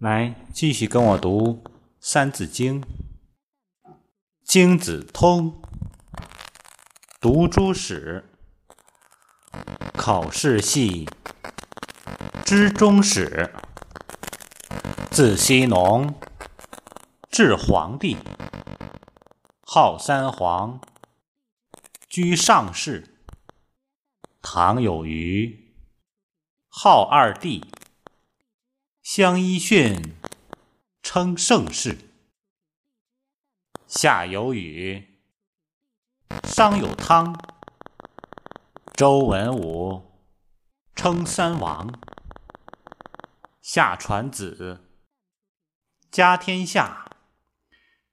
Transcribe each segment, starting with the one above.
来，继续跟我读《三字经》。经子通，读诸史，考试系，知终始。自羲农至黄帝，号三皇，居上世。唐有虞，号二帝。相揖逊，称盛世；夏有禹，商有汤，周文武，称三王。夏传子，家天下，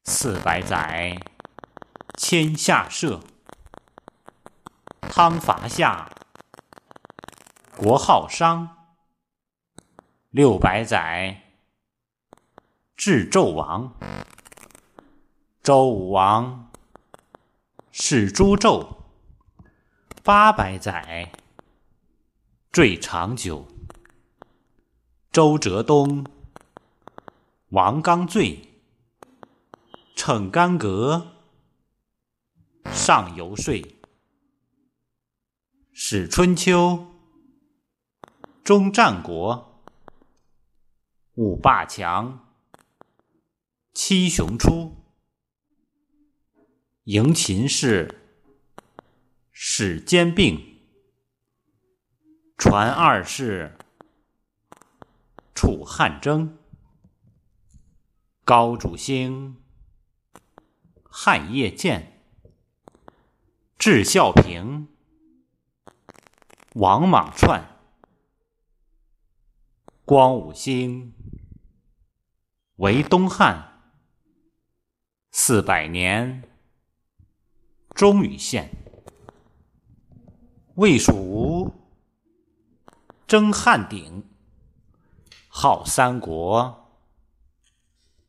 四百载，迁下社。汤伐夏，国号商。六百载，至纣王。周武王，始诛纣。八百载，最长久。周哲东，王刚罪，逞干戈，上游说。始春秋，终战国。五霸强，七雄出，迎秦氏，始兼并，传二世，楚汉争，高祖兴，汉业建，至孝平，王莽篡，光武兴。为东汉四百年，终于现。魏蜀吴争汉鼎，号三国，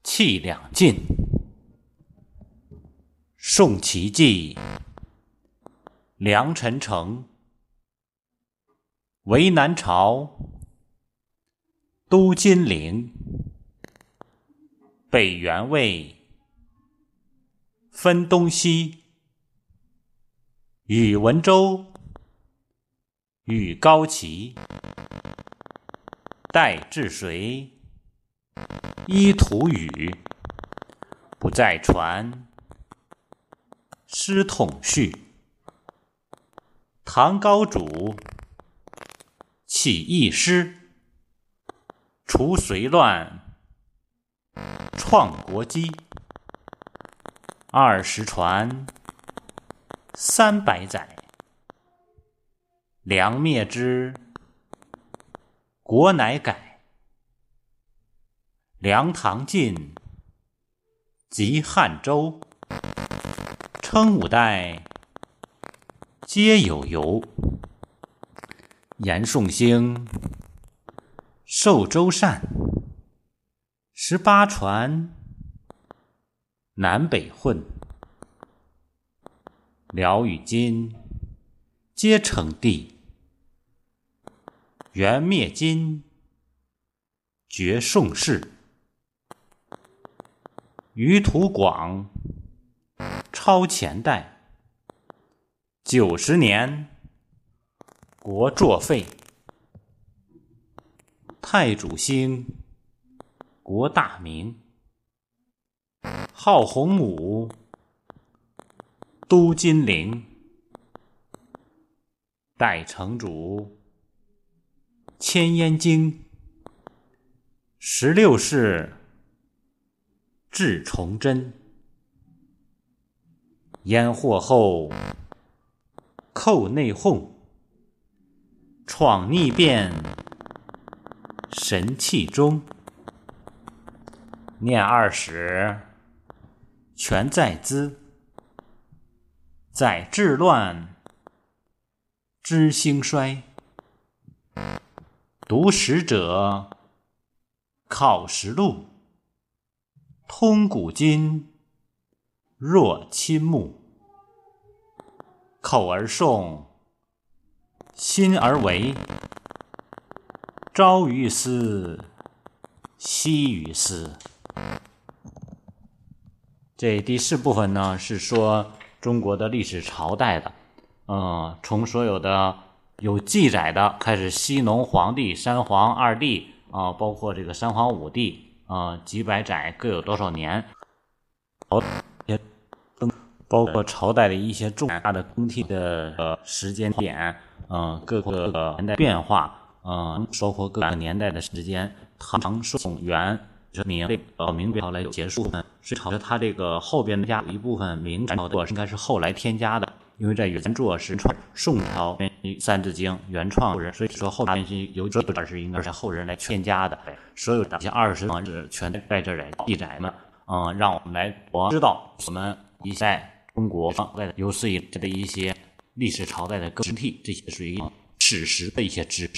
气两晋。宋齐继，梁陈城，为南朝，都金陵。北元魏，分东西，宇文周，与高齐，代治隋，依土语，不再传，师统序。唐高祖，起义师，除隋乱。创国基，二十传，三百载。梁灭之，国乃改。梁唐晋，及汉周，称五代，皆有由。延宋兴，寿周善。十八传，南北混，辽与金，皆成帝。元灭金，绝宋氏。余土广，超前代。九十年，国作废。太祖兴。国大明，号洪武，都金陵，代城主，迁燕京，十六世，至崇祯，燕祸后，寇内讧，闯逆变，神器中。念二十，全在兹；在治乱，知兴衰。读史者，考实录，通古今，若亲目。口而诵，心而为，朝于斯。夕于斯。这第四部分呢，是说中国的历史朝代的，嗯，从所有的有记载的开始，西农皇帝、三皇二帝啊，包括这个三皇五帝啊，几百载各有多少年，朝也包括朝代的一些重大的更替的时间点，嗯，各个年代变化，嗯，包括各个年代的时间，唐、宋、元、明、呃明朝来有结束，呢，是朝着它这个后边加一部分明朝的应该是后来添加的，因为在原作是宋朝《三字经》原创人，所以说后边是有几段是应该是后人来添加的，所有的这些二十王是全在这来记载嘛，嗯，让我们来我知道我们一代。中国在有史以来的一些历史朝代的更替，这些属于史实的一些知识。